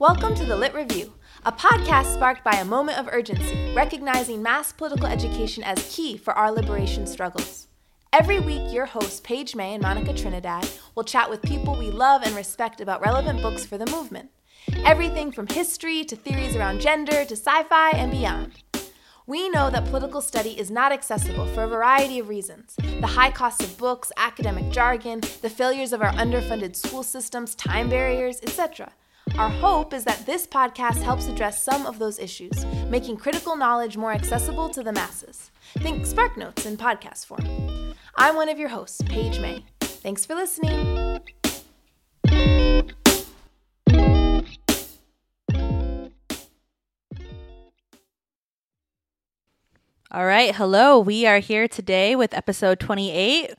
Welcome to the Lit Review, a podcast sparked by a moment of urgency, recognizing mass political education as key for our liberation struggles. Every week, your hosts, Page May and Monica Trinidad, will chat with people we love and respect about relevant books for the movement. Everything from history to theories around gender to sci fi and beyond. We know that political study is not accessible for a variety of reasons the high cost of books, academic jargon, the failures of our underfunded school systems, time barriers, etc. Our hope is that this podcast helps address some of those issues, making critical knowledge more accessible to the masses. Think SparkNotes in podcast form. I'm one of your hosts, Page May. Thanks for listening. All right. Hello. We are here today with episode 28.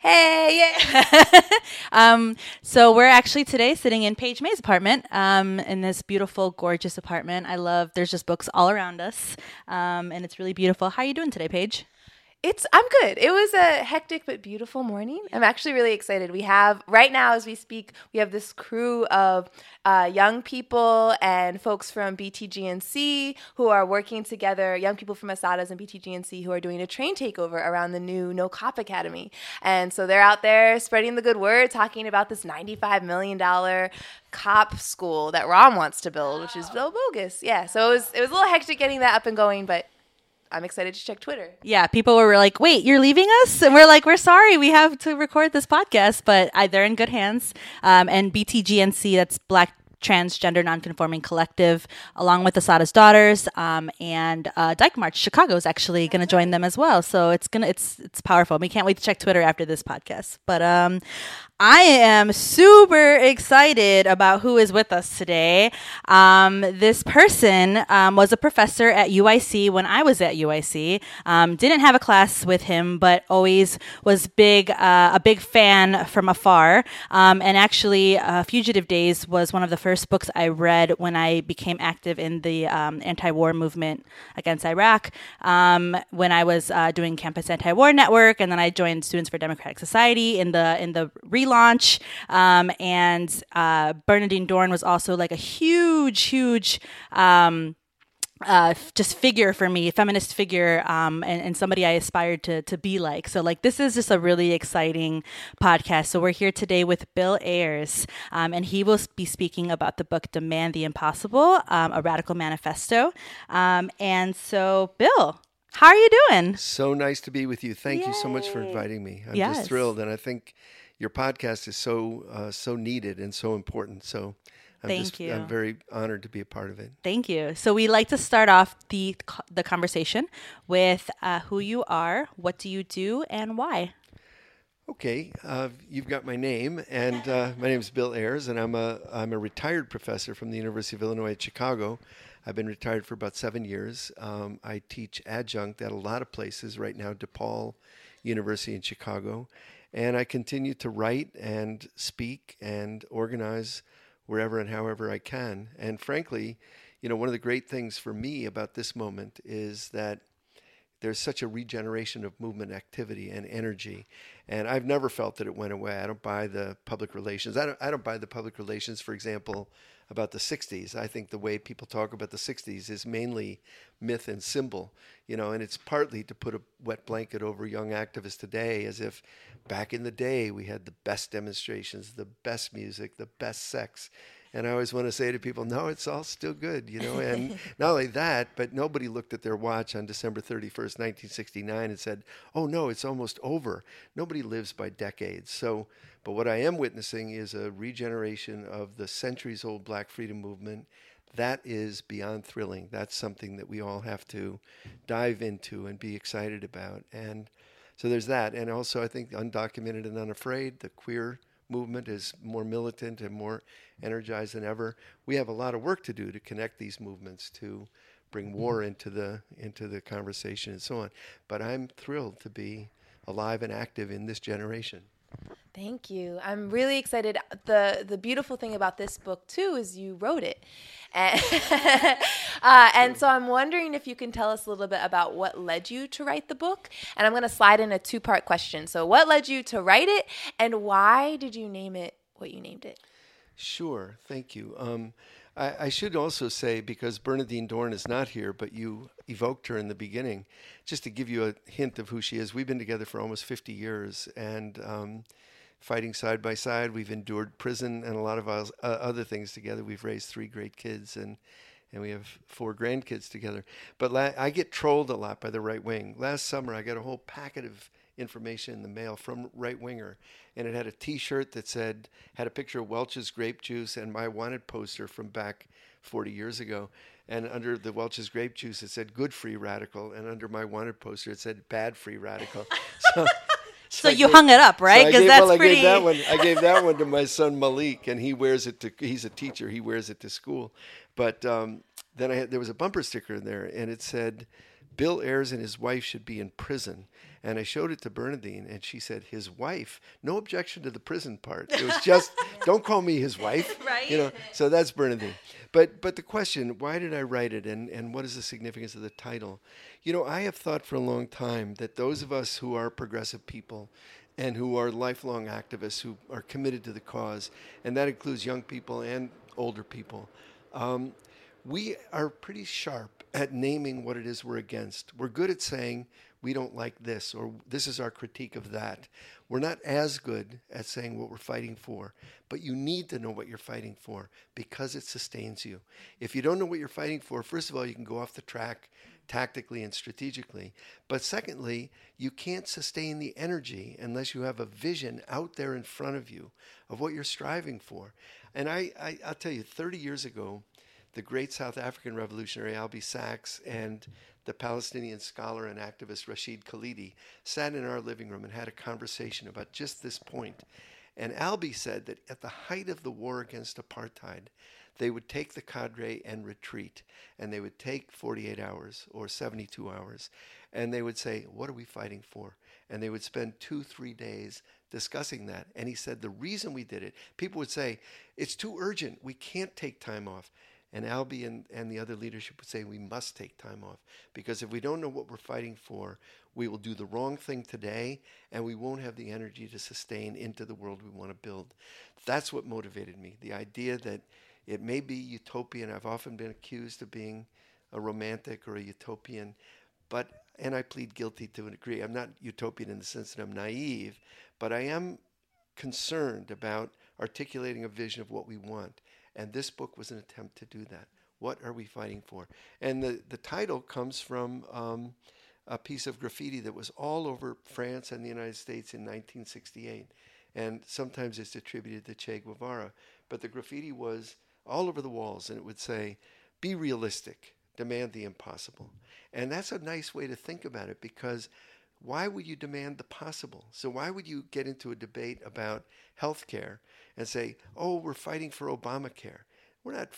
Hey, yeah. um, so we're actually today sitting in Page May's apartment, um, in this beautiful, gorgeous apartment. I love. There's just books all around us, um, and it's really beautiful. How are you doing today, Page? It's I'm good. It was a hectic but beautiful morning. I'm actually really excited. We have right now as we speak, we have this crew of uh, young people and folks from BTGNC who are working together. Young people from Assata's and BTGNC who are doing a train takeover around the new No Cop Academy, and so they're out there spreading the good word, talking about this 95 million dollar cop school that Rahm wants to build, which is so bogus. Yeah, so it was it was a little hectic getting that up and going, but I'm excited to check Twitter. Yeah, people were like, "Wait, you're leaving us?" And we're like, "We're sorry, we have to record this podcast, but I, they're in good hands." Um, and BTGNC, that's Black Transgender Nonconforming Collective, along with Assata's Daughters, um, and uh, Dyke March Chicago is actually going to join them as well. So it's gonna it's it's powerful. We can't wait to check Twitter after this podcast. But um, I am super excited about who is with us today. Um, this person um, was a professor at UIC when I was at UIC. Um, didn't have a class with him, but always was big uh, a big fan from afar. Um, and actually, uh, Fugitive Days was one of the first books I read when I became active in the um, anti-war movement against Iraq. Um, when I was uh, doing Campus Anti-War Network, and then I joined Students for Democratic Society in the in the relaunch. Um, and uh, Bernardine Dohrn was also like a huge, huge. Um, uh, just figure for me, feminist figure, um, and, and somebody I aspired to to be like. So like this is just a really exciting podcast. So we're here today with Bill Ayers, um, and he will be speaking about the book "Demand the Impossible: um, A Radical Manifesto." Um, and so, Bill, how are you doing? So nice to be with you. Thank you so much for inviting me. I'm Yes. just thrilled, and I think your podcast is so uh, so needed and so important. So I'm Thank just, you. I'm very honored to be a part of it. Thank you. So we like to start off the the conversation with uh, who you are, what do you do, and why. Okay, uh, you've got my name, and uh, my name is Bill Ayers, and I'm a I'm a retired professor from the University of Illinois at Chicago. I've been retired for about seven years. Um, I teach adjunct at a lot of places right now, DePaul University in Chicago, and I continue to write and speak and organize wherever and however I can. And frankly, you know, one of the great things for me about this moment is that there's such a regeneration of movement activity and energy. And I've never felt that it went away. I don't buy the public relations. I don't, I don't buy the public relations, for example, about the 60s. I think the way people talk about the 60s is mainly myth and symbol, you know, and it's partly to put a wet blanket over young activists today as if back in the day we had the best demonstrations, the best music, the best sex. And I always want to say to people, no, it's all still good, you know. And not only that, but nobody looked at their watch on December 31st, 1969 and said, oh, no, it's almost over. Nobody lives by decades. So, but what I am witnessing is a regeneration of the centuries old black freedom movement. That is beyond thrilling. That's something that we all have to dive into and be excited about. And so there's that. And also, I think undocumented and unafraid, the queer movement is more militant and more energized than ever. We have a lot of work to do to connect these movements to bring mm-hmm. war into the into the conversation and so on. But I'm thrilled to be alive and active in this generation. Thank you. I'm really excited. the The beautiful thing about this book too is you wrote it, and, uh, and so I'm wondering if you can tell us a little bit about what led you to write the book. And I'm going to slide in a two part question. So, what led you to write it, and why did you name it what you named it? Sure, thank you. Um, I, I, should also say, because Bernardine Dohrn is not here, but you evoked her in the beginning, just to give you a hint of who she is. We've been together for almost 50 years and um, fighting side by side. We've endured prison and a lot of uh, other things together. We've raised three great kids and and we have four grandkids together. But la- I get trolled a lot by the right wing. Last summer, I got a whole packet of information in the mail from Right Winger, and it had a T-shirt that said had a picture of Welch's grape juice and my wanted poster from back 40 years ago. And under the Welch's grape juice, it said "Good Free Radical," and under my wanted poster, it said "Bad Free Radical." So, so, so you gave, hung it up, right? Because so that's well, pretty. I gave that one. I gave that one to my son Malik, and he wears it to. He's a teacher. He wears it to school. But um, then I had, there was a bumper sticker in there, and it said, "Bill Ayers and his wife should be in prison." And I showed it to Bernardine, and she said, "His wife." No objection to the prison part. It was just, "Don't call me his wife." Right. You know. So that's Bernardine. But but the question, why did I write it, and and what is the significance of the title? You know, I have thought for a long time that those of us who are progressive people and who are lifelong activists who are committed to the cause, and that includes young people and older people. Um, we are pretty sharp at naming what it is we're against. We're good at saying we don't like this or this is our critique of that. We're not as good at saying what we're fighting for, but you need to know what you're fighting for because it sustains you. If you don't know what you're fighting for, first of all, you can go off the track tactically and strategically. But secondly, you can't sustain the energy unless you have a vision out there in front of you of what you're striving for. And I, I, will tell you, 30 years ago, the great South African revolutionary Albie Sachs and the Palestinian scholar and activist Rashid Khalidi sat in our living room and had a conversation about just this point. And Albie said that at the height of the war against apartheid, they would take the cadre and retreat, and they would take 48 hours or 72 hours, and they would say, What are we fighting for? And they would spend two, three days discussing that. And he said, The reason we did it, people would say, It's too urgent. We can't take time off. And Albie and, and the other leadership would say we must take time off because if we don't know what we're fighting for, we will do the wrong thing today and we won't have the energy to sustain into the world we want to build. That's what motivated me. The idea that it may be utopian. I've often been accused of being a romantic or a utopian, but and I plead guilty to a degree. I'm not utopian in the sense that I'm naive, but I am concerned about articulating a vision of what we want. And this book was an attempt to do that. What are we fighting for? And the, the title comes from um, a piece of graffiti that was all over France and the United States in 1968. And sometimes it's attributed to Che Guevara. But the graffiti was all over the walls, and it would say, Be realistic, demand the impossible. And that's a nice way to think about it because why would you demand the possible? So, why would you get into a debate about health care and say, "Oh, we're fighting for Obamacare"? We're not.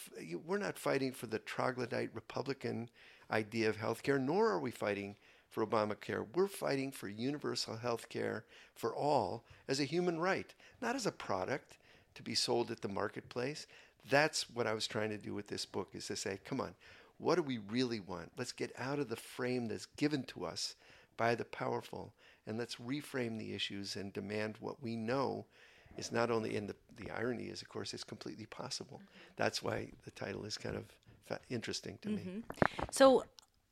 We're not fighting for the troglodyte Republican idea of health care, nor are we fighting for Obamacare. We're fighting for universal health care for all as a human right, not as a product to be sold at the marketplace. That's what I was trying to do with this book is to say, come on, what do we really want? Let's get out of the frame that's given to us by the powerful and let's reframe the issues and demand what we know is not only in the, the irony is, of course, it's completely possible. That's why the title is kind of fa- interesting to mm-hmm. me. So,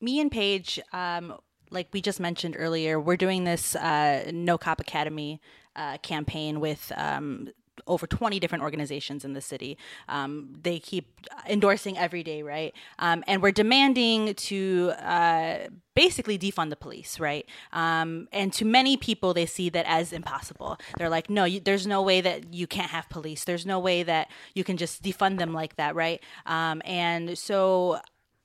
me and Page, um, like we just mentioned earlier, we're doing this uh, No Cop Academy uh, campaign with um, over 20 different organizations in the city. Um, they keep endorsing every day, right? Um, and we're demanding to uh, basically defund the police, right? Um, and to many people, they see that as impossible. They're like, no, you, there's no way that you can't have police. There's no way that you can just defund them like that, right? Um, and so,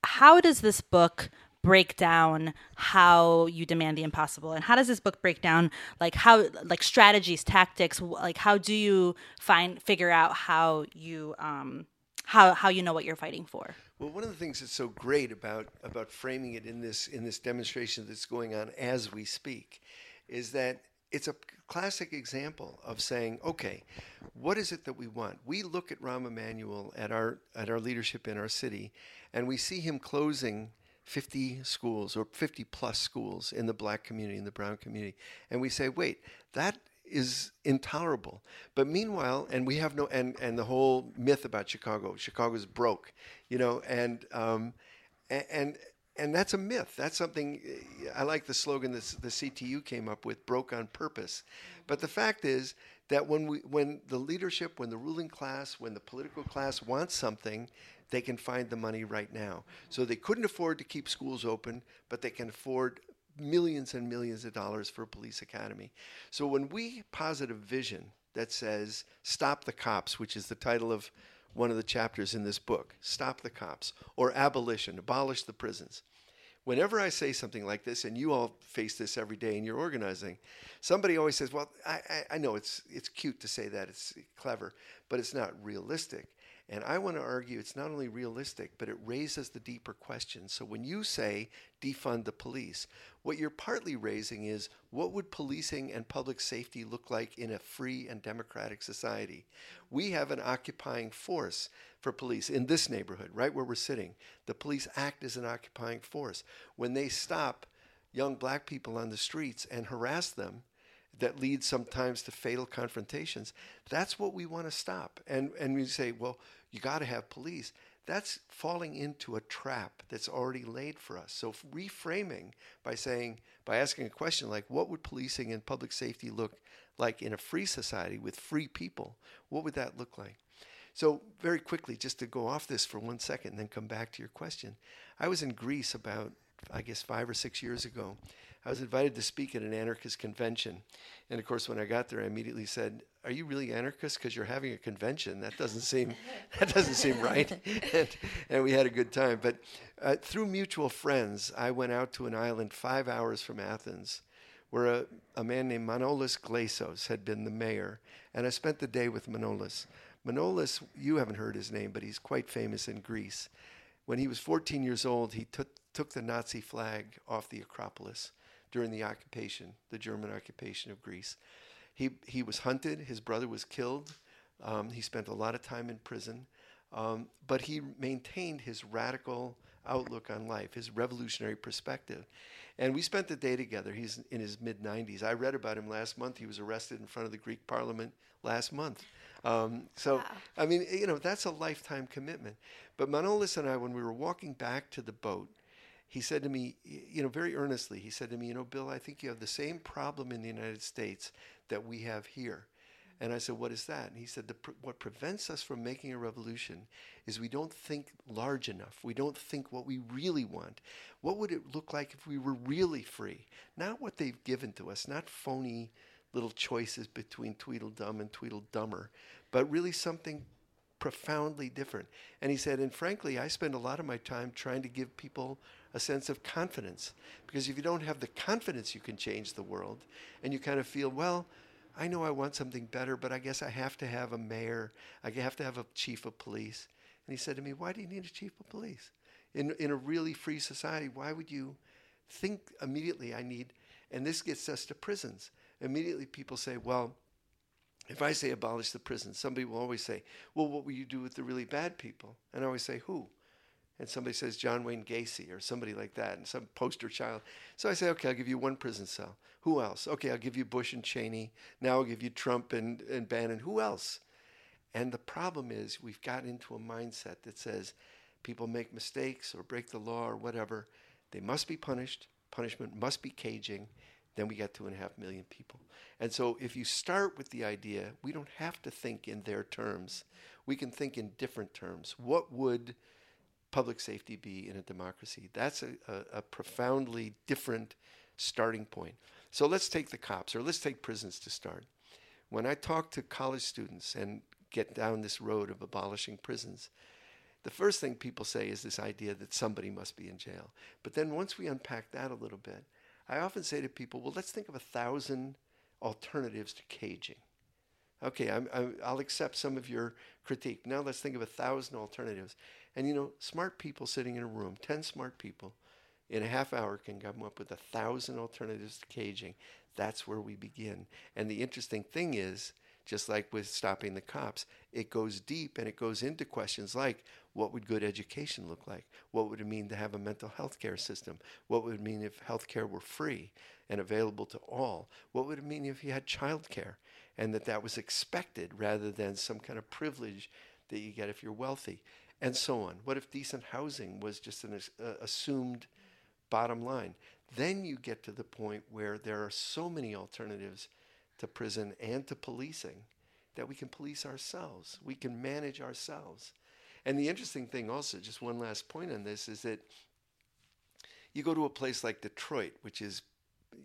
how does this book break down how you demand the impossible and how does this book break down like how like strategies tactics like how do you find figure out how you um how how you know what you're fighting for well one of the things that's so great about about framing it in this in this demonstration that's going on as we speak is that it's a classic example of saying, okay, what is it that we want? We look at Rahm Emanuel at our at our leadership in our city, and we see him closing 50 schools or 50 plus schools in the black community, in the brown community. And we say, wait, that is intolerable. But meanwhile, and we have no, and, and the whole myth about Chicago, Chicago's broke, you know, and, um, and, and that's a myth. That's something I like the slogan that the CTU came up with, broke on purpose. But the fact is that when we, when the leadership, when the ruling class, when the political class wants something, they can find the money right now. So they couldn't afford to keep schools open, but they can afford millions and millions of dollars for a police academy. So when we posit a vision that says stop the cops, which is the title of one of the chapters in this book, stop the cops, or abolition, abolish the prisons. Whenever I say something like this, and you all face this every day in your organizing, somebody always says, "Well, I, I, I know it's it's cute to say that, it's clever, but it's not realistic." And I want to argue it's not only realistic, but it raises the deeper question. So when you say defund the police, what you're partly raising is what would policing and public safety look like in a free and democratic society? We have an occupying force for police in this neighborhood, right where we're sitting. The police act as an occupying force. When they stop young black people on the streets and harass them, that leads sometimes to fatal confrontations. That's what we want to stop. And and we say, well, you got to have police. That's falling into a trap that's already laid for us. So reframing by saying by asking a question like what would policing and public safety look like in a free society with free people? What would that look like? So very quickly just to go off this for one second and then come back to your question. I was in Greece about I guess 5 or 6 years ago I was invited to speak at an anarchist convention. And of course, when I got there, I immediately said, "Are you really anarchist? Because you're having a convention. That doesn't seem that doesn't seem right." and, and, we had a good time. But uh, through mutual friends, I went out to an island five hours from Athens, where a, a man named Manolis Glezos had been the mayor, and I spent the day with Manolis. Manolis, you haven't heard his name, but he's quite famous in Greece. When he was 14 years old, he took took the Nazi flag off the Acropolis during the occupation, the German occupation of Greece. He, he was hunted, his brother was killed, um, he spent a lot of time in prison, um, but he maintained his radical outlook on life, his revolutionary perspective. And we spent the day together. He's in his mid 90s. I read about him last month. He was arrested in front of the Greek parliament last month. Um, so, wow. I mean, you know, that's a lifetime commitment. But Manolis and I, when we were walking back to the boat, he said to me, you know, very earnestly, he said to me, you know, Bill, I think you have the same problem in the United States that we have here. And I said, what is that? And he said, what prevents us from making a revolution is we don't think large enough. We don't think what we really want. What would it look like if we were really free? Not what they've given to us, not phony little choices between Tweedledum and Tweedledummer, but really something profoundly different. And he said, and frankly, I spend a lot of my time trying to give people a sense of confidence. Because if you don't have the confidence you can change the world, and you kind of feel, well, I know I want something better, but I guess I have to have a mayor, I have to have a chief of police. And he said to me, Why do you need a chief of police? In, in a really free society, why would you think immediately, I need, and this gets us to prisons. Immediately people say, Well, if I say abolish the prisons, somebody will always say, Well, what will you do with the really bad people? And I always say, Who? And somebody says John Wayne Gacy or somebody like that, and some poster child. So I say, okay, I'll give you one prison cell. Who else? Okay, I'll give you Bush and Cheney. Now I'll give you Trump and, and Bannon. Who else? And the problem is we've got into a mindset that says people make mistakes or break the law or whatever. They must be punished. Punishment must be caging. Then we get two and a half million people. And so if you start with the idea, we don't have to think in their terms. We can think in different terms. What would public safety be in a democracy? That's a, a, a profoundly different starting point. So let's take the cops, or let's take prisons to start. When I talk to college students and get down this road of abolishing prisons, the first thing people say is this idea that somebody must be in jail. But then once we unpack that a little bit, I often say to people, well, let's think of a thousand alternatives to caging. Okay, i will accept some of your critique. Now let's think of a thousand alternatives. And you know, smart people sitting in a room, 10 smart people, in a half hour can come up with a thousand alternatives to caging. That's where we begin. And the interesting thing is just like with stopping the cops. It goes deep and it goes into questions like what would good education look like? What would it mean to have a mental health care system? What would it mean if health care were free and available to all? What would it mean if you had child care and that that was expected rather than some kind of privilege that you get if you're wealthy? And so on. What if decent housing was just an uh, assumed bottom line? Then you get to the point where there are so many alternatives to prison and to policing that we can police ourselves. We can manage ourselves. And the interesting thing, also, just one last point on this, is that you go to a place like Detroit, which is,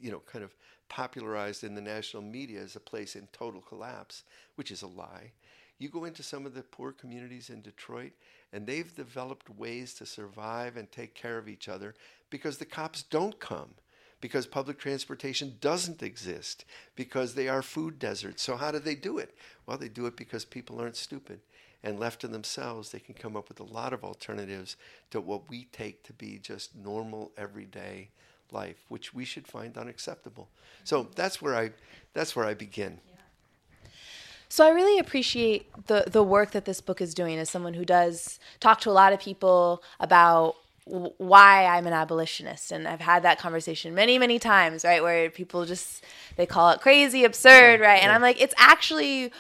you know, kind of popularized in the national media as a place in total collapse, which is a lie. You go into some of the poor communities in Detroit, and they've developed ways to survive and take care of each other because the cops don't come, because public transportation doesn't exist, because they are food deserts. So, how do they do it? Well, they do it because people aren't stupid. And left to themselves, they can come up with a lot of alternatives to what we take to be just normal, everyday life, which we should find unacceptable. So that's where I, that's where I begin. So I really appreciate the the work that this book is doing as someone who does talk to a lot of people about why I'm an abolitionist and I've had that conversation many many times right where people just they call it crazy absurd yeah, right yeah. and I'm like it's actually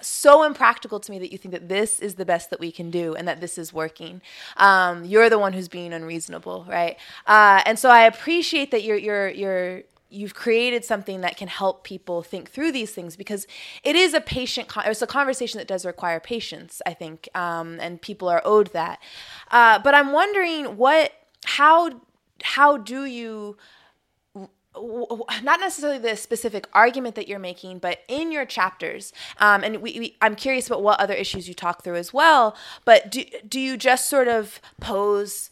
so impractical to me that you think that this is the best that we can do and that this is working. Um, you're the one who's being unreasonable, right? Uh, and so I appreciate that you're you're you're you've created something that can help people think through these things because it is a patient con- it's a conversation that does require patience i think um, and people are owed that uh, but i'm wondering what how how do you not necessarily the specific argument that you're making, but in your chapters, um, and we, we, I'm curious about what other issues you talk through as well. But do do you just sort of pose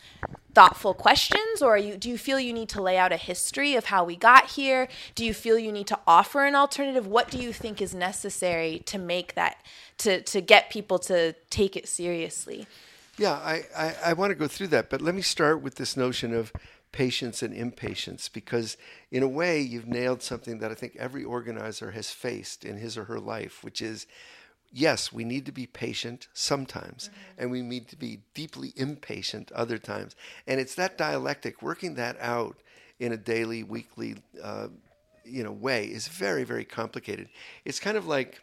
thoughtful questions or you do you feel you need to lay out a history of how we got here do you feel you need to offer an alternative what do you think is necessary to make that to to get people to take it seriously yeah i i, I want to go through that but let me start with this notion of patience and impatience because in a way you've nailed something that i think every organizer has faced in his or her life which is yes, we need to be patient sometimes, mm-hmm. and we need to be deeply impatient other times. And it's that dialectic, working that out in a daily, weekly, uh, you know, way is very, very complicated. It's kind of like,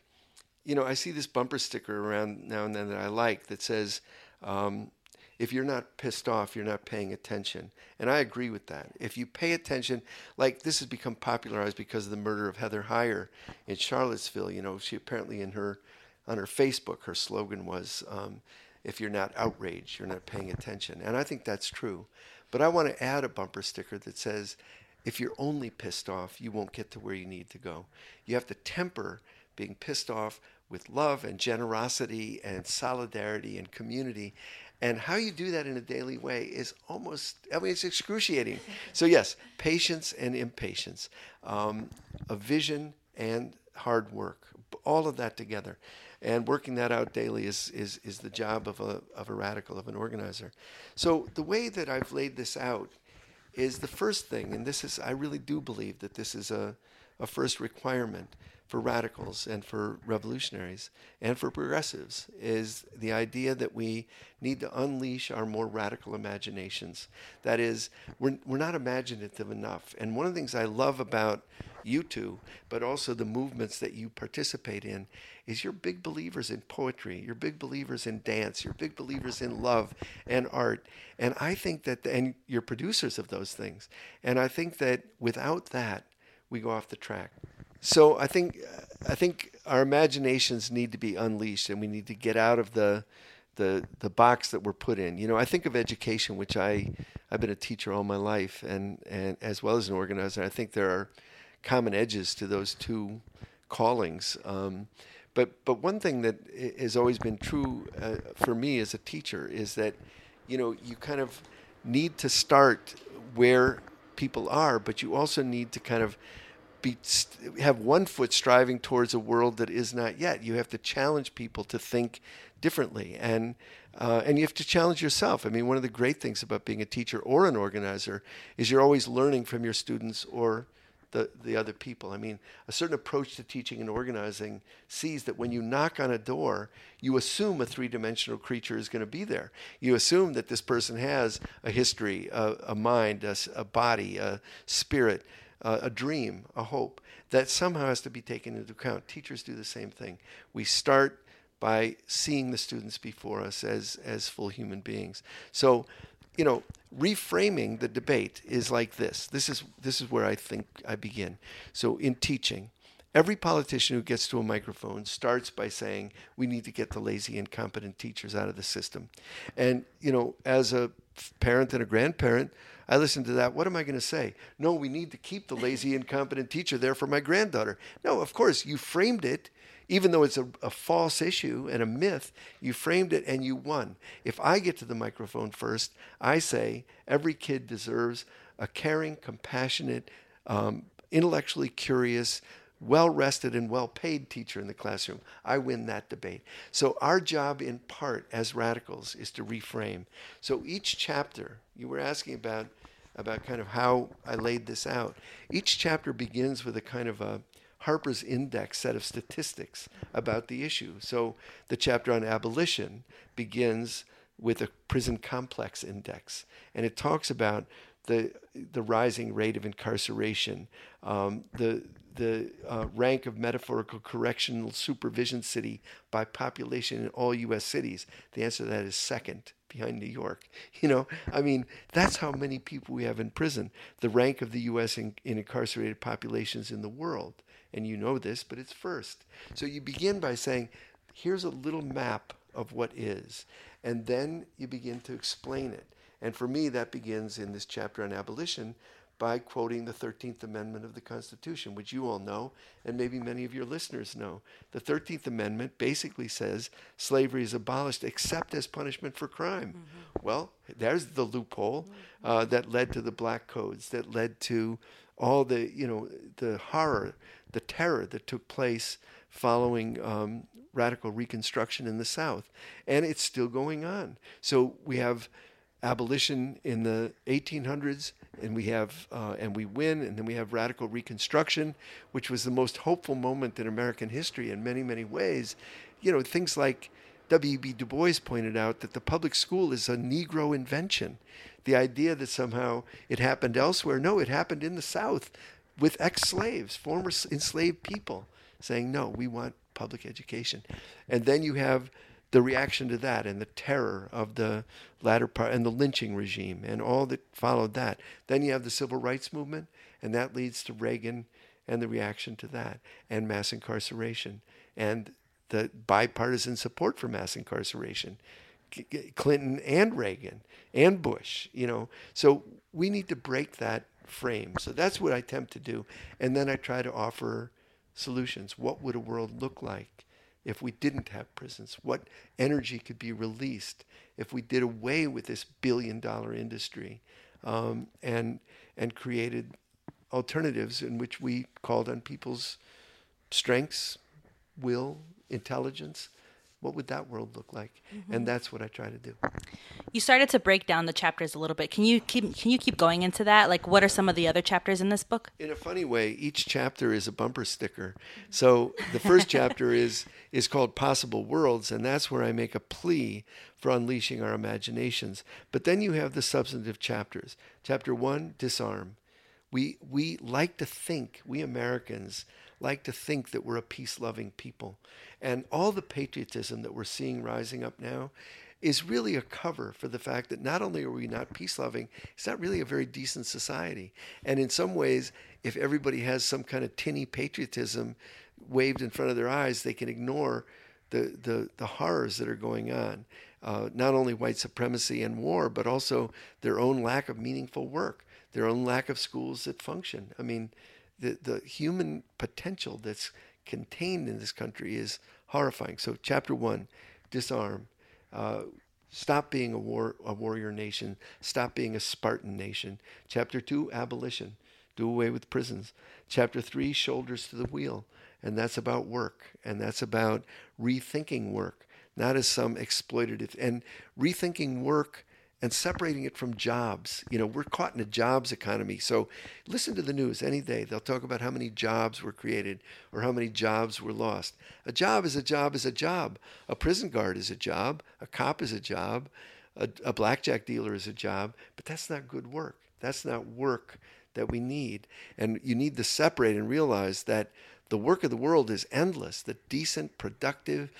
you know, I see this bumper sticker around now and then that I like that says, um, if you're not pissed off, you're not paying attention. And I agree with that. If you pay attention, like this has become popularized because of the murder of Heather Heyer in Charlottesville. You know, she apparently in her on her Facebook, her slogan was, um, if you're not outraged, you're not paying attention. And I think that's true. But I want to add a bumper sticker that says, if you're only pissed off, you won't get to where you need to go. You have to temper being pissed off with love and generosity and solidarity and community. And how you do that in a daily way is almost, I mean, it's excruciating. so, yes, patience and impatience, um, a vision and hard work, all of that together and working that out daily is, is, is the job of a, of a radical, of an organizer. So the way that I've laid this out is the first thing, and this is, I really do believe that this is a, a first requirement for radicals and for revolutionaries and for progressives is the idea that we need to unleash our more radical imaginations. That is, we're, we're not imaginative enough. And one of the things I love about you two, but also the movements that you participate in, is you're big believers in poetry, you're big believers in dance, you're big believers in love and art. And I think that, and you're producers of those things. And I think that without that, we go off the track. So I think, I think our imaginations need to be unleashed, and we need to get out of the, the the box that we're put in. You know, I think of education, which I I've been a teacher all my life, and and as well as an organizer. I think there are common edges to those two callings. Um, but but one thing that has always been true uh, for me as a teacher is that you know you kind of need to start where people are, but you also need to kind of be have one foot striving towards a world that is not yet. You have to challenge people to think differently, and uh, and you have to challenge yourself. I mean, one of the great things about being a teacher or an organizer is you're always learning from your students or the, the other people. I mean, a certain approach to teaching and organizing sees that when you knock on a door, you assume a three dimensional creature is going to be there. You assume that this person has a history, a, a mind, a, a, body, a spirit, a, a dream, a hope that somehow has to be taken into account. Teachers do the same thing. We start by seeing the students before us as, as full human beings. So you know, reframing the debate is like this. This is this is where I think I begin. So in teaching, every politician who gets to a microphone starts by saying we need to get the lazy incompetent teachers out of the system. And you know, as a parent and a grandparent, I listened to that. What am I going to say? No, we need to keep the lazy incompetent teacher there for my granddaughter. No, of course, you framed it even though it's a, a, false issue and a myth, you framed it and you won. If I get to the microphone first, I say every kid deserves a caring, compassionate, um, intellectually curious, well rested, and well paid teacher in the classroom. I win that debate. So, our job in part as radicals is to reframe. So, each chapter, you were asking about. About kind of how I laid this out. Each chapter begins with a kind of a, Harper's Index set of statistics about the issue. So the chapter on abolition begins with a prison complex index, and it talks about the the rising rate of incarceration, um, the the uh, rank of metaphorical correctional supervision city by population in all U.S. cities. The answer to that is second behind New York. You know, I mean, that's how many people we have in prison. The rank of the U.S. in, in incarcerated populations in the world and you know this, but it's first. So you begin by saying, here's a little map of what is, and then you begin to explain it. And for me, that begins in this chapter on abolition by quoting the 13th Amendment of the Constitution, which you all know, and maybe many of your listeners know. The 13th Amendment basically says slavery is abolished except as punishment for crime. Mm-hmm. Well, there's the loophole uh, that led to the black codes, that led to all the, you know, the horror the terror that took place following um, radical reconstruction in the South. And it's still going on. So we have abolition in the 1800s and we have uh, and we win and then we have radical reconstruction which was the most hopeful moment in american history in many many ways you know things like w.e.b du bois pointed out that the public school is a negro invention the idea that somehow it happened elsewhere no it happened in the south with ex slaves, former enslaved people, saying, no, we want public education. And then you have the reaction to that and the terror of the latter part and the lynching regime and all that followed that. Then you have the civil rights movement, and that leads to Reagan and the reaction to that and mass incarceration and the bipartisan support for mass incarceration. Clinton and Reagan and Bush, you know. So we need to break that frame. So that's what I attempt to do. And then I try to offer solutions. What would a world look like if we didn't have prisons? What energy could be released if we did away with this billion dollar industry um, and, and created alternatives in which we called on people's strengths, will, intelligence, what would that world look like? Mm-hmm. And that's what I try to do. You started to break down the chapters a little bit. Can you keep can you keep going into that? Like what are some of the other chapters in this book? In a funny way, each chapter is a bumper sticker. So the first chapter is is called Possible Worlds and that's where I make a plea for unleashing our imaginations. But then you have the substantive chapters. Chapter 1, disarm. We we like to think, we Americans like to think that we're a peace loving people. And all the patriotism that we're seeing rising up now is really a cover for the fact that not only are we not peace loving, it's not really a very decent society. And in some ways, if everybody has some kind of tinny patriotism waved in front of their eyes, they can ignore the, the, the horrors that are going on. Uh, not only white supremacy and war, but also their own lack of meaningful work, their own lack of schools that function. I mean, the, the human potential that's contained in this country is horrifying. So, chapter one, disarm. Uh, stop being a war a warrior nation. Stop being a Spartan nation. Chapter two, abolition. Do away with prisons. Chapter three, shoulders to the wheel, and that's about work, and that's about rethinking work, not as some exploitative and rethinking work and separating it from jobs. You know, we're caught in a jobs economy. So listen to the news any day. They'll talk about how many jobs were created or how many jobs were lost. A job is a job is a job. A prison guard is a job. A cop is a job. A, a blackjack dealer is a job. But that's not good work. That's not work that we need. And you need to separate and realize that the work of the world is endless. The decent, productive,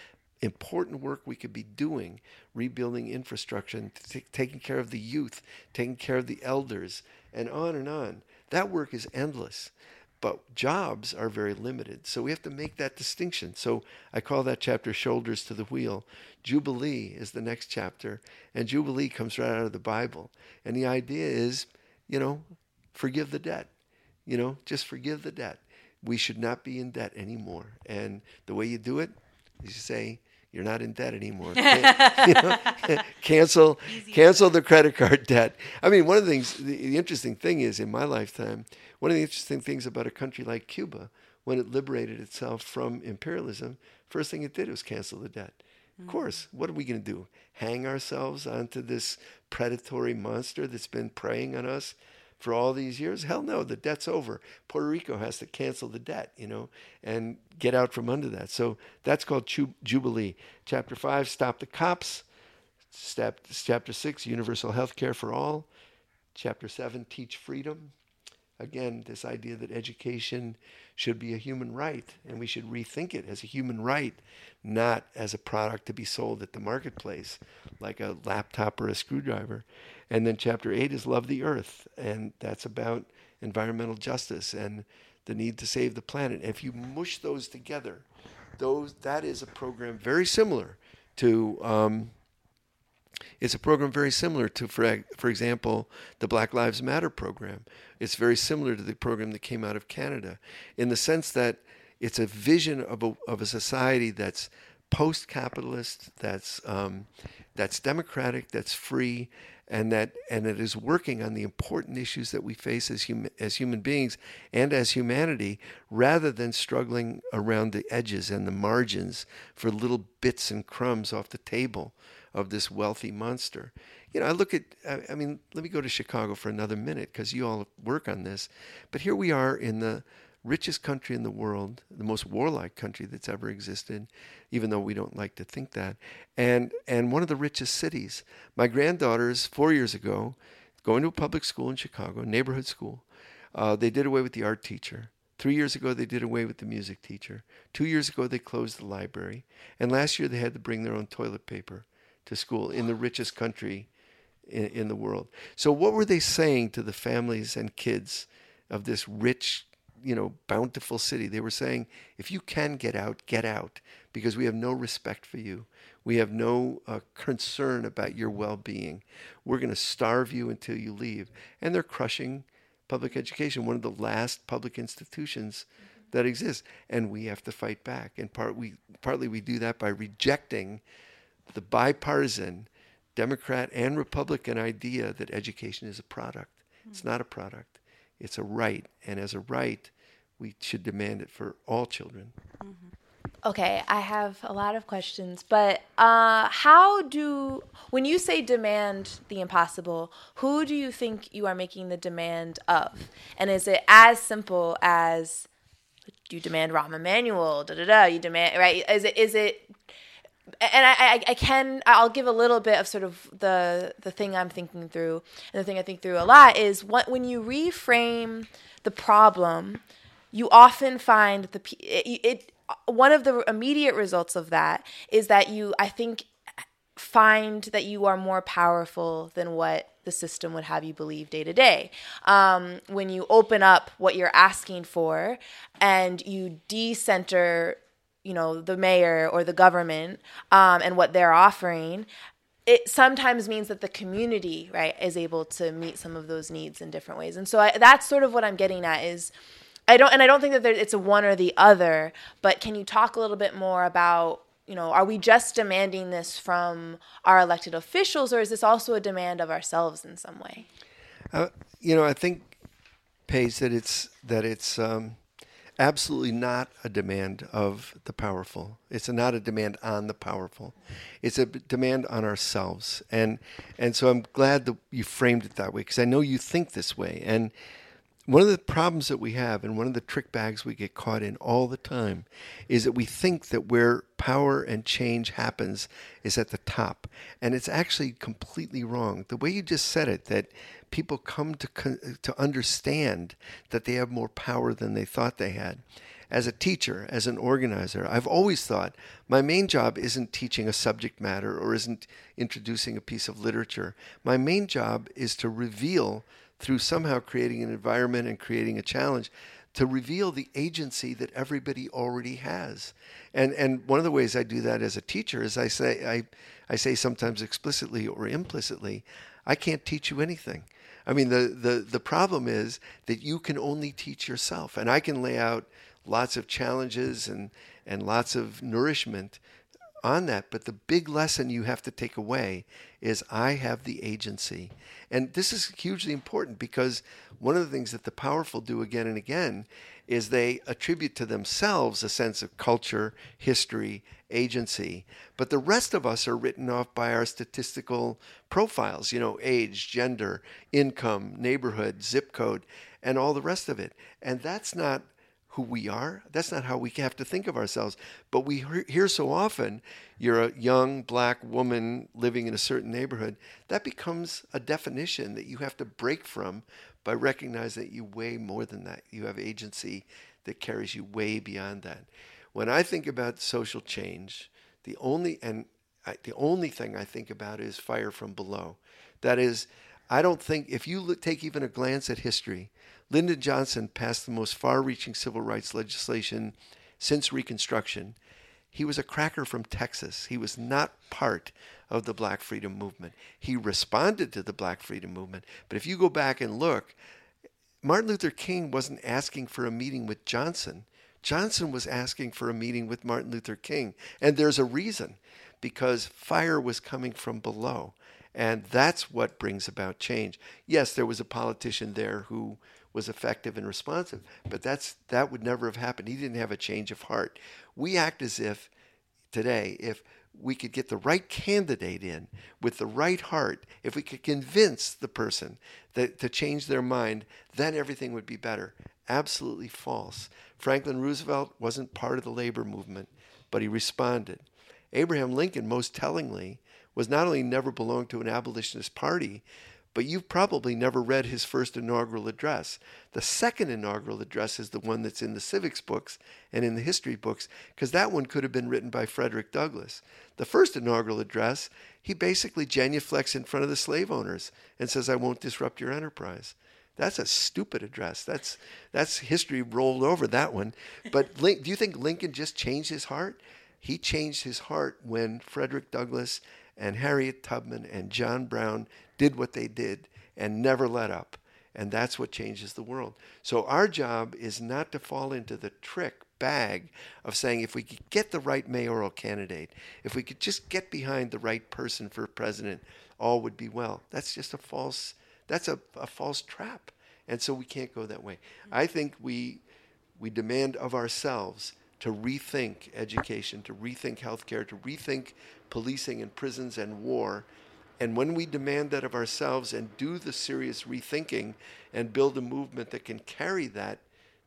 important work we could be doing, rebuilding infrastructure t- taking care of the youth, taking care of the elders, and on and on. That work is endless. But jobs are very limited. So we have to make that distinction. So I call that chapter Shoulders to the Wheel. Jubilee is the next chapter. And Jubilee comes right out of the Bible. And the idea is, you know, forgive the debt. You know, just forgive the debt. We should not be in debt anymore. And the way you do it is you say, you're not in debt anymore. you know, cancel, cancel the credit card debt. I mean, one of the things, the, the, interesting thing is in my lifetime, one of the interesting things about a country like Cuba, when it liberated itself from imperialism, first thing it did was cancel the debt. Mm-hmm. Of course, what are we going to do? Hang ourselves onto this predatory monster that's been preying on us for all these years? Hell no, the debt's over. Puerto Rico has to cancel the debt, you know, and get out from under that. So that's called Jubilee. Chapter 5, Stop the Cops. Step, chapter 6, Universal Health Care for All. Chapter 7, Teach Freedom. Again, this idea that education should be a human right, and we should rethink it as a human right, not as a product to be sold at the marketplace like a laptop or a screwdriver. And then chapter eight is Love the Earth, and that's about environmental justice and the need to save the planet. If you mush those together, those that is a program very similar to. Um, it's a program very similar to, for, for example, the Black Lives Matter program. It's very similar to the program that came out of Canada in the sense that it's a vision of a, of a society that's post-capitalist, that's um, that's democratic, that's free, and that and it is working on the important issues that we face as hum, as human beings and as humanity, rather than struggling around the edges and the margins for little bits and crumbs off the table of this wealthy monster. You know, I look at, I mean, let me go to Chicago for another minute because you all work on this. But here we are in the richest country in the world, the most warlike country that's ever existed, even though we don't like to think that, and and one of the richest cities. My granddaughters four years ago, going to a public school in Chicago, neighborhood school, uh, they did away with the art teacher. Three years ago, they did away with the music teacher. Two years ago, they closed the library, and last year they had to bring their own toilet paper to school in the richest country in, in the world. So, what were they saying to the families and kids of this rich you know, bountiful city. They were saying, if you can get out, get out, because we have no respect for you. We have no uh, concern about your well being. We're going to starve you until you leave. And they're crushing public education, one of the last public institutions that exists. And we have to fight back. And part, we, partly we do that by rejecting the bipartisan Democrat and Republican idea that education is a product. It's not a product. It's a right, and as a right, we should demand it for all children. Mm-hmm. Okay, I have a lot of questions, but uh, how do, when you say demand the impossible, who do you think you are making the demand of? And is it as simple as you demand Rahm Emanuel, da da da, you demand, right? Is it, is it, and I, I, I can I'll give a little bit of sort of the the thing I'm thinking through and the thing I think through a lot is what when you reframe the problem you often find the it, it one of the immediate results of that is that you I think find that you are more powerful than what the system would have you believe day to day. Um, when you open up what you're asking for and you decenter, you know, the mayor or the government um, and what they're offering, it sometimes means that the community, right, is able to meet some of those needs in different ways. And so I, that's sort of what I'm getting at is I don't, and I don't think that there, it's a one or the other. But can you talk a little bit more about, you know, are we just demanding this from our elected officials, or is this also a demand of ourselves in some way? Uh, you know, I think, Page, that it's that it's. Um, absolutely not a demand of the powerful. It's not a demand on the powerful. It's a demand on ourselves. And and so I'm glad that you framed it that way because I know you think this way. And one of the problems that we have and one of the trick bags we get caught in all the time is that we think that where power and change happens is at the top. And it's actually completely wrong. The way you just said it that people come to to understand that they have more power than they thought they had. As a teacher, as an organizer, I've always thought my main job isn't teaching a subject matter or isn't introducing a piece of literature. My main job is to reveal through somehow creating an environment and creating a challenge to reveal the agency that everybody already has. And and one of the ways I do that as a teacher is I say I I say sometimes explicitly or implicitly, I can't teach you anything. I mean the the the problem is that you can only teach yourself and I can lay out lots of challenges and and lots of nourishment on that. But the big lesson you have to take away is I have the agency. And this is hugely important because one of the things that the powerful do again and again is they attribute to themselves a sense of culture, history, agency. But the rest of us are written off by our statistical profiles, you know, age, gender, income, neighborhood, zip code, and all the rest of it. And that's not who we are. That's not how we have to think of ourselves. But we hear so often you're a young black woman living in a certain neighborhood. That becomes a definition that you have to break from by recognizing that you weigh more than that. You have agency that carries you way beyond that. When I think about social change, the only and I, the only thing I think about is fire from below. That is, I don't think if you look, take even a glance at history, Lyndon Johnson passed the most far reaching civil rights legislation since Reconstruction. He was a cracker from Texas. He was not part of the Black Freedom Movement. He responded to the Black Freedom Movement. But if you go back and look, Martin Luther King wasn't asking for a meeting with Johnson. Johnson was asking for a meeting with Martin Luther King. And there's a reason because fire was coming from below. And that's what brings about change. Yes, there was a politician there who was effective and responsive. But that's that would never have happened. He didn't have a change of heart. We act as if today, if we could get the right candidate in with the right heart, if we could convince the person that to change their mind, then everything would be better. Absolutely false. Franklin Roosevelt wasn't part of the labor movement, but he responded. Abraham Lincoln, most tellingly, was not only never belonged to an abolitionist party, but you've probably never read his first inaugural address. The second inaugural address is the one that's in the civics books and in the history books, because that one could have been written by Frederick Douglass. The first inaugural address, he basically genuflects in front of the slave owners and says, I won't disrupt your enterprise. That's a stupid address. That's that's history rolled over that one. But do you think Lincoln just changed his heart? He changed his heart when Frederick Douglass and Harriet Tubman and John Brown did what they did and never let up. And that's what changes the world. So our job is not to fall into the trick bag of saying if we could get the right mayoral candidate, if we could just get behind the right person for president, all would be well. That's just a false that's a, a false trap. And so we can't go that way. I think we we demand of ourselves to rethink education, to rethink healthcare, to rethink policing and prisons and war and when we demand that of ourselves and do the serious rethinking and build a movement that can carry that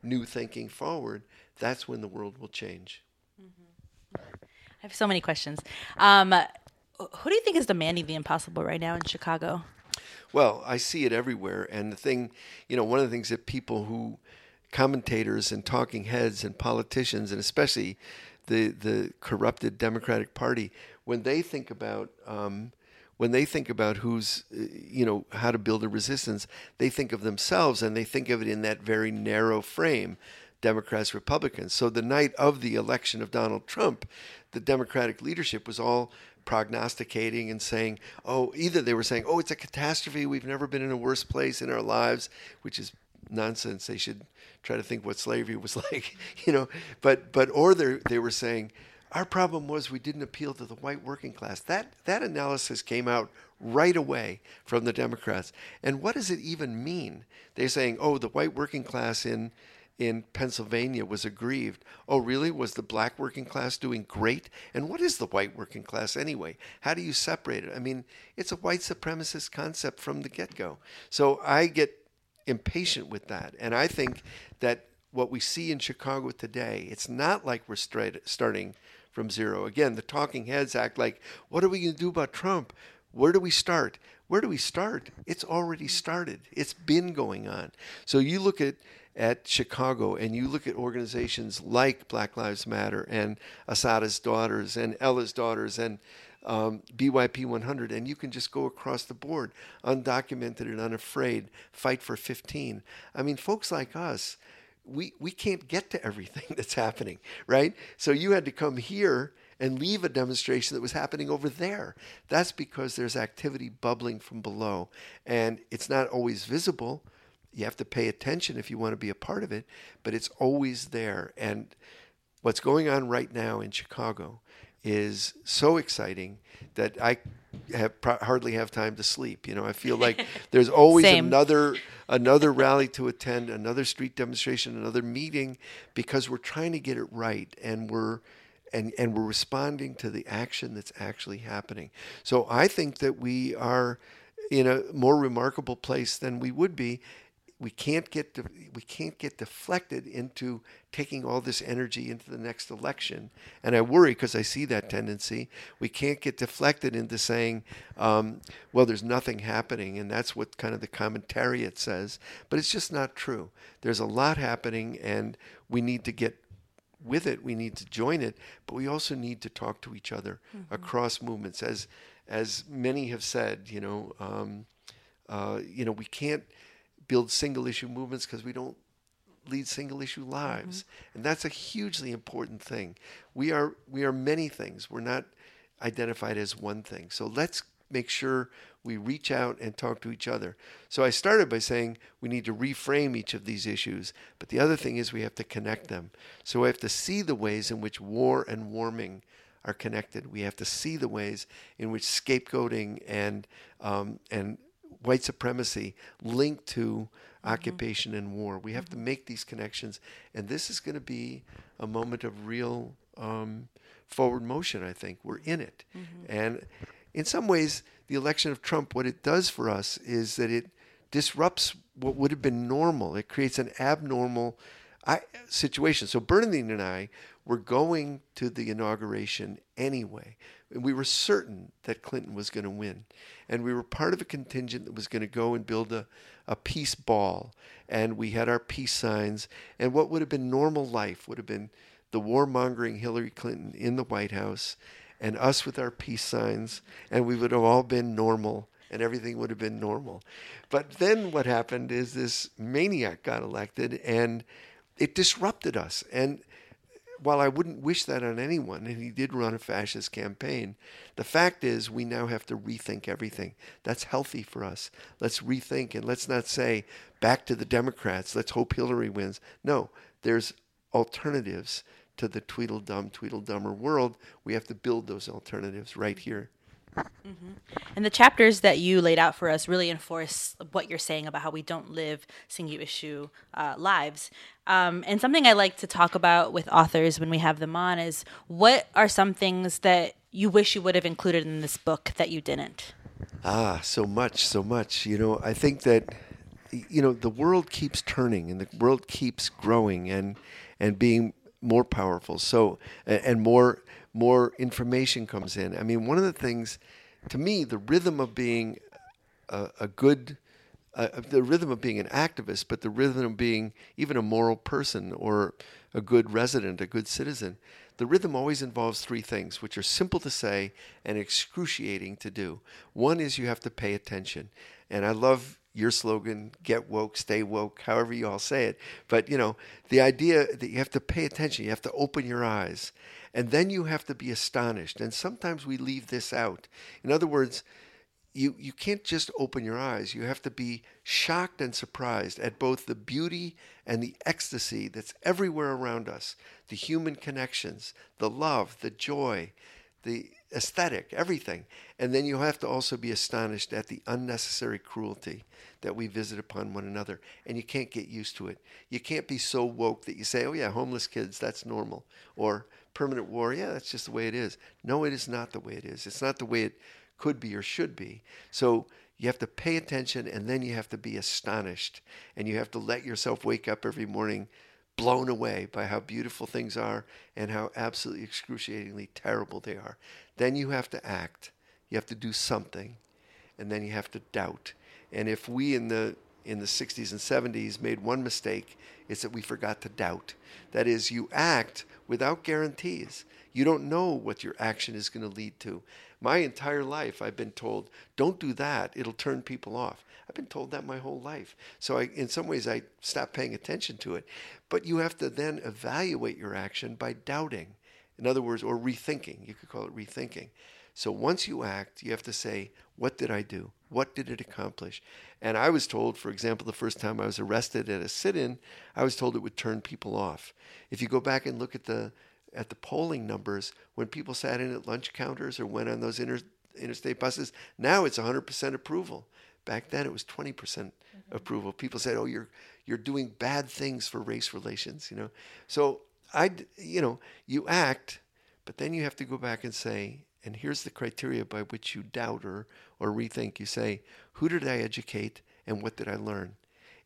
new thinking forward, that's when the world will change. Mm-hmm. I have so many questions. Um, who do you think is demanding the impossible right now in Chicago? Well, I see it everywhere. And the thing, you know, one of the things that people who, commentators and talking heads and politicians, and especially the, the corrupted Democratic Party, when they think about um, when they think about who's, uh, you know, how to build a resistance, they think of themselves and they think of it in that very narrow frame. Democrats, Republicans. So the night of the election of Donald Trump, the Democratic leadership was all prognosticating and saying, oh, either they were saying, oh, it's a catastrophe. We've never been in a worse place in our lives, which is nonsense. They should try to think what slavery was like, you know. But but or they they were saying, our problem was we didn't appeal to the white working class. That, that analysis came out right away from the Democrats. And what does it even mean? They're saying, oh, the white working class in, in Pennsylvania was aggrieved. Oh, really? Was the black working class doing great? And what is the white working class anyway? How do you separate it? I mean, it's a white supremacist concept from the get go. So I get impatient with that. And I think that what we see in Chicago today, it's not like we're straight, starting from zero. Again, the talking heads act like, what are we going to do about Trump? Where do we start? Where do we start? It's already started. It's been going on. So you look at at Chicago and you look at organizations like Black Lives Matter and Assata's Daughters and Ella's Daughters and um, BYP 100, and you can just go across the board, undocumented and unafraid, fight for 15. I mean, folks like us, we, we can't get to everything that's happening, right? So you had to come here and leave a demonstration that was happening over there. That's because there's activity bubbling from below, and it's not always visible. You have to pay attention if you want to be a part of it, but it's always there. And what's going on right now in Chicago is so exciting that I have pro- hardly have time to sleep. You know, I feel like there's always Same. another another rally to attend, another street demonstration, another meeting, because we're trying to get it right, and we're and and we're responding to the action that's actually happening. So I think that we are in a more remarkable place than we would be we can't get we can't get deflected into taking all this energy into the next election, and I worry because I see that tendency. We can't get deflected into saying, um, "Well, there's nothing happening," and that's what kind of the commentariat says. But it's just not true. There's a lot happening, and we need to get with it. We need to join it, but we also need to talk to each other across movements, as as many have said. You know, um, uh, you know, we can't build single issue movements because we don't lead single issue lives. And that's a hugely important thing. We are we are many things. We're not identified as one thing. So let's make sure we reach out and talk to each other. So i started by saying we need to reframe each of these issues but the other thing is we have to connect them. So we have to see the ways in which war and warming are connected. We have to see the ways in which scapegoating and um, and white supremacy linked to mm-hmm. occupation and war. We have to mm-hmm. make these connections, and this is going to be a moment of real um, forward motion. I think we're in it, mm-hmm. and in some ways, the election of Trump, what it does for us is that it disrupts what would have been normal. It creates an abnormal I, situation. So Bernardine and I were going to the inauguration anyway. And we were certain that Clinton was going to win. And we were part of a contingent that was going to go and build a, a peace ball. And we had our peace signs. And what would have been normal life would have been the warmongering Hillary Clinton in the White House and us with our peace signs. And we would have all been normal and everything would have been normal. But then what happened is this maniac got elected and it disrupted us. And while I wouldn't wish that on anyone, and he did run a fascist campaign, the fact is we now have to rethink everything. That's healthy for us. Let's rethink and let's not say back to the Democrats, let's hope Hillary wins. No, there's alternatives to the Tweedledum, Tweedledummer world. We have to build those alternatives right here. And the chapters that you laid out for us really enforce what you're saying about how we don't live single issue uh, lives. Um, and something I like to talk about with authors when we have them on is what are some things that you wish you would have included in this book that you didn't? Ah, so much, so much. You know, I think that you know the world keeps turning and the world keeps growing and and being more powerful. So and more more information comes in. I mean, one of the things to me, the rhythm of being a, a good uh, the rhythm of being an activist, but the rhythm of being even a moral person or a good resident, a good citizen. The rhythm always involves three things, which are simple to say and excruciating to do. One is you have to pay attention. And I love your slogan, get woke, stay woke, however you all say it. But, you know, the idea that you have to pay attention, you have to open your eyes. And then you have to be astonished. And sometimes we leave this out. In other words, you, you can't just open your eyes. You have to be shocked and surprised at both the beauty and the ecstasy that's everywhere around us the human connections, the love, the joy, the aesthetic, everything. And then you have to also be astonished at the unnecessary cruelty that we visit upon one another. And you can't get used to it. You can't be so woke that you say, oh, yeah, homeless kids, that's normal. Or permanent war, yeah, that's just the way it is. No, it is not the way it is. It's not the way it could be or should be. So you have to pay attention and then you have to be astonished. And you have to let yourself wake up every morning blown away by how beautiful things are and how absolutely excruciatingly terrible they are. Then you have to act. You have to do something. And then you have to doubt. And if we in the in the 60s and 70s made one mistake, it's that we forgot to doubt. That is, you act without guarantees. You don't know what your action is going to lead to. My entire life, I've been told, don't do that, it'll turn people off. I've been told that my whole life. So I, in some ways, I stopped paying attention to it. But you have to then evaluate your action by doubting. In other words, or rethinking. You could call it rethinking. So once you act, you have to say, what did I do? What did it accomplish? And I was told, for example, the first time I was arrested at a sit-in, I was told it would turn people off. If you go back and look at the at the polling numbers, when people sat in at lunch counters or went on those inter, interstate buses, now it's 100% approval. Back then it was 20% mm hmm approval. People said, "Oh, you're you're doing bad things for race relations," you know. So I, you know, you act, but then you have to go back and say, and here's the criteria by which you doubt or, or rethink. You say, who did I educate and what did I learn?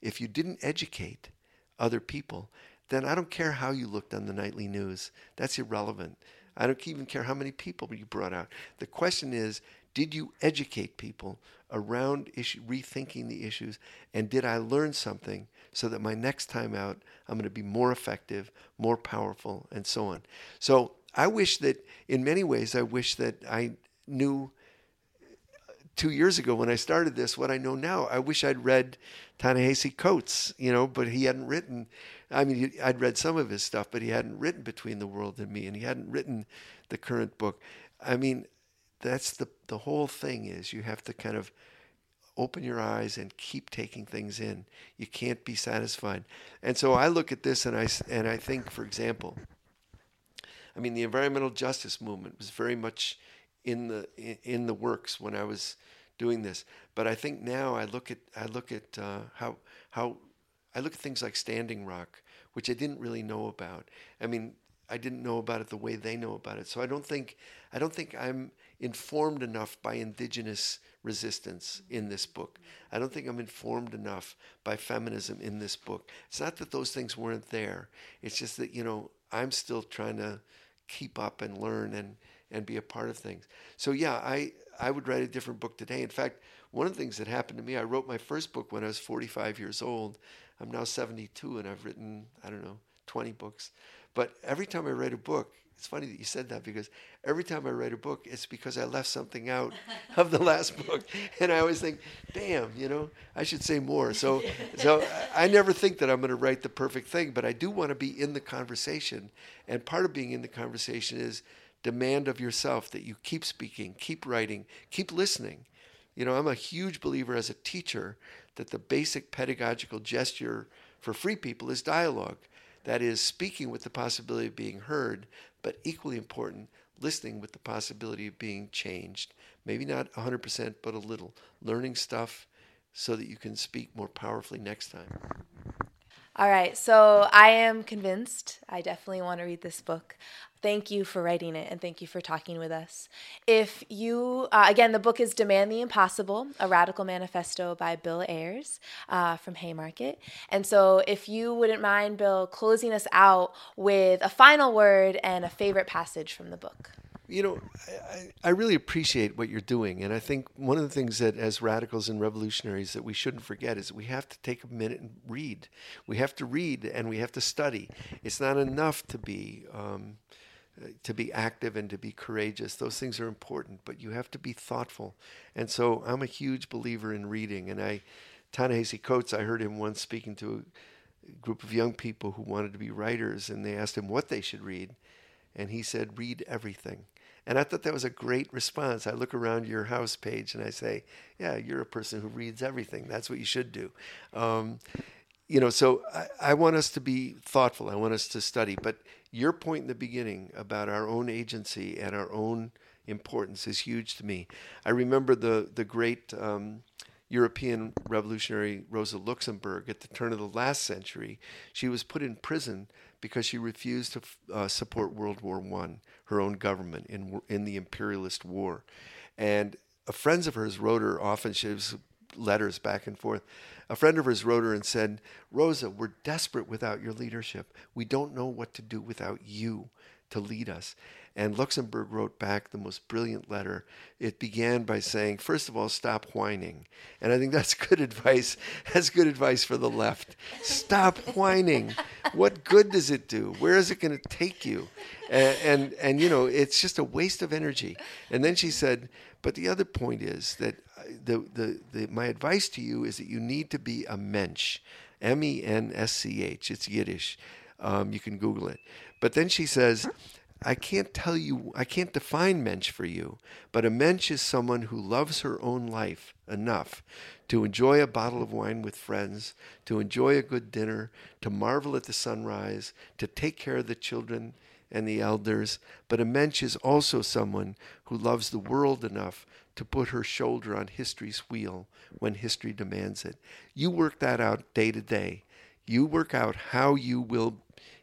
If you didn't educate other people, then I don't care how you looked on the nightly news. That's irrelevant. I don't even care how many people you brought out. The question is, did you educate people around issue, rethinking the issues? And did I learn something so that my next time out, I'm going to be more effective, more powerful, and so on? So I wish that, in many ways, I wish that I knew uh, two years ago when I started this what I know now. I wish I'd read Ta-Nehisi Coates, you know, but he hadn't written. I mean, I'd read some of his stuff, but he hadn't written Between the World and Me, and he hadn't written the current book. I mean, that's the the whole thing is you have to kind of open your eyes and keep taking things in. You can't be satisfied. And so I look at this and I and I think, for example, I mean, the environmental justice movement was very much in the in the works when I was doing this. But I think now I look at I look at uh, how how I look at things like Standing Rock, which I didn't really know about. I mean, I didn't know about it the way they know about it. So I don't think I don't think I'm informed enough by indigenous resistance in this book. I don't think I'm informed enough by feminism in this book. It's not that those things weren't there. It's just that, you know, I'm still trying to keep up and learn and and be a part of things. So yeah, I I would write a different book today. In fact, one of the things that happened to me, I wrote my first book when I was 45 years old. I'm now 72 and I've written, I don't know, 20 books. But every time I write a book, it's funny that you said that because every time I write a book, it's because I left something out of the last book, and I always think, "Damn, you know, I should say more." So, so I never think that I'm going to write the perfect thing, but I do want to be in the conversation, and part of being in the conversation is demand of yourself that you keep speaking, keep writing, keep listening. You know, I'm a huge believer as a teacher that the basic pedagogical gesture for free people is dialogue. That is, speaking with the possibility of being heard, but equally important, listening with the possibility of being changed. Maybe not 100%, but a little. Learning stuff so that you can speak more powerfully next time. All right, so I am convinced. I definitely want to read this book. Thank you for writing it and thank you for talking with us. If you, uh, again, the book is Demand the Impossible, a radical manifesto by Bill Ayers uh, from Haymarket. And so, if you wouldn't mind, Bill, closing us out with a final word and a favorite passage from the book. You know, I, I really appreciate what you're doing. And I think one of the things that, as radicals and revolutionaries, that we shouldn't forget is we have to take a minute and read. We have to read and we have to study. It's not enough to be. Um, to be active and to be courageous. Those things are important, but you have to be thoughtful. And so I'm a huge believer in reading. And I, Ta-Nehisi Coates, I heard him once speaking to a group of young people who wanted to be writers, and they asked him what they should read. And he said, read everything. And I thought that was a great response. I look around your house page and I say, yeah, you're a person who reads everything. That's what you should do. Um, you know, so I, I want us to be thoughtful. I want us to study. But your point in the beginning about our own agency and our own importance is huge to me. I remember the the great um, European revolutionary Rosa Luxemburg at the turn of the last century. She was put in prison because she refused to uh, support World War One, her own government in in the imperialist war, and friends of hers wrote her often. She was letters back and forth. A friend of hers wrote her and said, Rosa, we're desperate without your leadership. We don't know what to do without you to lead us. And Luxemburg wrote back the most brilliant letter. It began by saying, first of all, stop whining. And I think that's good advice. That's good advice for the left. Stop whining. What good does it do? Where is it going to take you? And, and, and, you know, it's just a waste of energy. And then she said, but the other point is that uh, the, the, the, my advice to you is that you need to be a mensch, M E N S C H. It's Yiddish. Um, you can Google it. But then she says, I can't tell you, I can't define mensch for you, but a mensch is someone who loves her own life enough to enjoy a bottle of wine with friends, to enjoy a good dinner, to marvel at the sunrise, to take care of the children and the elders. But a mensch is also someone who loves the world enough to put her shoulder on history's wheel when history demands it. You work that out day to day. You work out how you will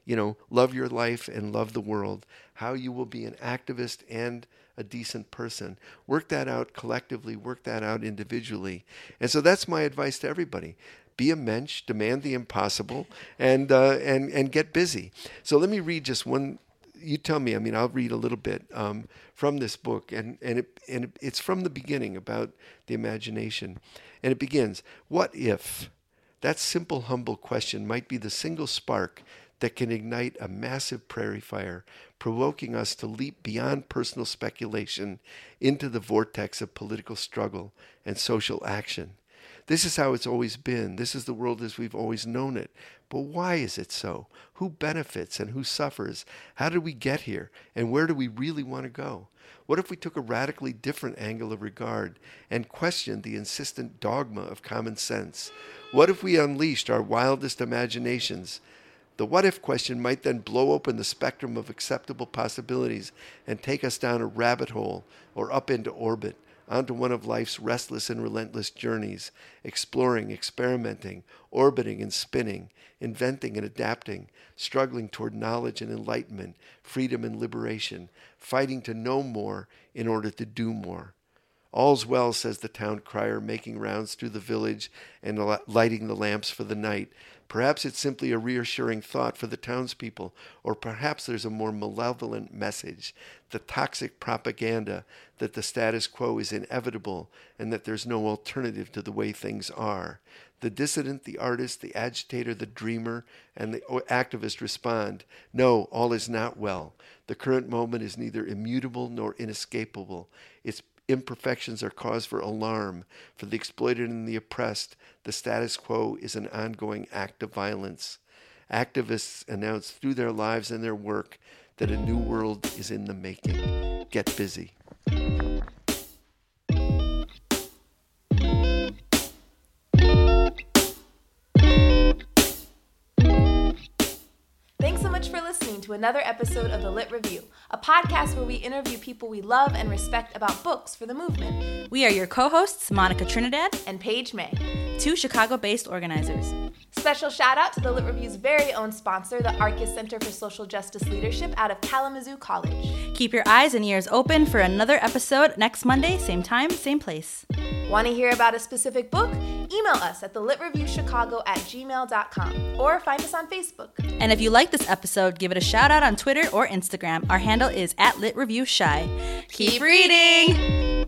you know, love your life and love the world, how you will be an activist and a decent person. Work that out collectively, work that out individually. And so that's my advice to everybody. Be a mensch, demand the impossible, and, uh, and, and get busy. So let me read just one. You tell me. I mean, I'll read a little bit um, from this book, and and it, and it, it's from the beginning about the imagination, and it begins. What if that simple, humble question might be the single spark that can ignite a massive prairie fire, provoking us to leap beyond personal speculation into the vortex of political struggle and social action. This is how it's always been. This is the world as we've always known it. But why is it so? Who benefits and who suffers? How did we get here? And where do we really want to go? What if we took a radically different angle of regard and questioned the insistent dogma of common sense? What if we unleashed our wildest imaginations the what if question might then blow open the spectrum of acceptable possibilities and take us down a rabbit hole or up into orbit, onto one of life's restless and relentless journeys, exploring, experimenting, orbiting and spinning, inventing and adapting, struggling toward knowledge and enlightenment, freedom and liberation, fighting to know more in order to do more. All's well, says the town crier, making rounds through the village and lighting the lamps for the night. Perhaps it's simply a reassuring thought for the townspeople, or perhaps there's a more malevolent message the toxic propaganda that the status quo is inevitable and that there's no alternative to the way things are. The dissident, the artist, the agitator, the dreamer, and the activist respond No, all is not well. The current moment is neither immutable nor inescapable. Its imperfections are cause for alarm. For the exploited and the oppressed, the status quo is an ongoing act of violence. Activists announce through their lives and their work that a new world is in the making. Get busy. Listening to another episode of The Lit Review, a podcast where we interview people we love and respect about books for the movement. We are your co hosts, Monica Trinidad and Page May, two Chicago based organizers. Special shout out to The Lit Review's very own sponsor, the Arcus Center for Social Justice Leadership out of Kalamazoo College. Keep your eyes and ears open for another episode next Monday, same time, same place. Want to hear about a specific book? Email us at thelitreviewchicago at gmail.com or find us on Facebook. And if you like this episode, give it a shout out on Twitter or Instagram. Our handle is at LitReviewChi. Keep reading!